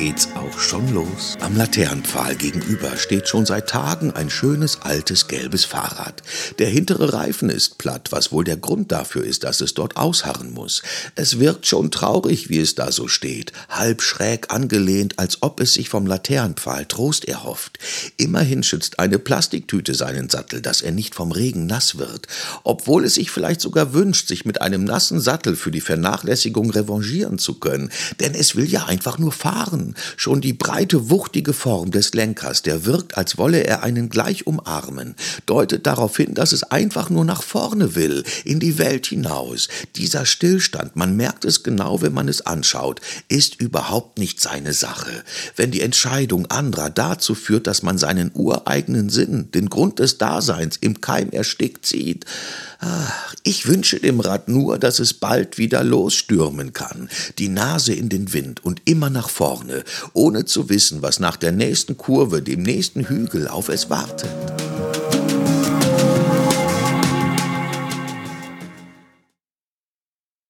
geht's auch schon los. Am Laternenpfahl gegenüber steht schon seit Tagen ein schönes altes gelbes Fahrrad. Der hintere Reifen ist platt, was wohl der Grund dafür ist, dass es dort ausharren muss. Es wirkt schon traurig, wie es da so steht, halb schräg angelehnt, als ob es sich vom Laternenpfahl Trost erhofft. Immerhin schützt eine Plastiktüte seinen Sattel, dass er nicht vom Regen nass wird, obwohl es sich vielleicht sogar wünscht, sich mit einem nassen Sattel für die Vernachlässigung revanchieren zu können, denn es will ja einfach nur fahren. Schon die breite, wuchtige Form des Lenkers, der wirkt, als wolle er einen gleich umarmen, deutet darauf hin, dass es einfach nur nach vorne will, in die Welt hinaus. Dieser Stillstand, man merkt es genau, wenn man es anschaut, ist überhaupt nicht seine Sache. Wenn die Entscheidung anderer dazu führt, dass man seinen ureigenen Sinn, den Grund des Daseins, im Keim erstickt sieht, ach, ich wünsche dem Rad nur, dass es bald wieder losstürmen kann, die Nase in den Wind und immer nach vorne, ohne zu wissen, was nach der nächsten Kurve, dem nächsten Hügel auf es wartet.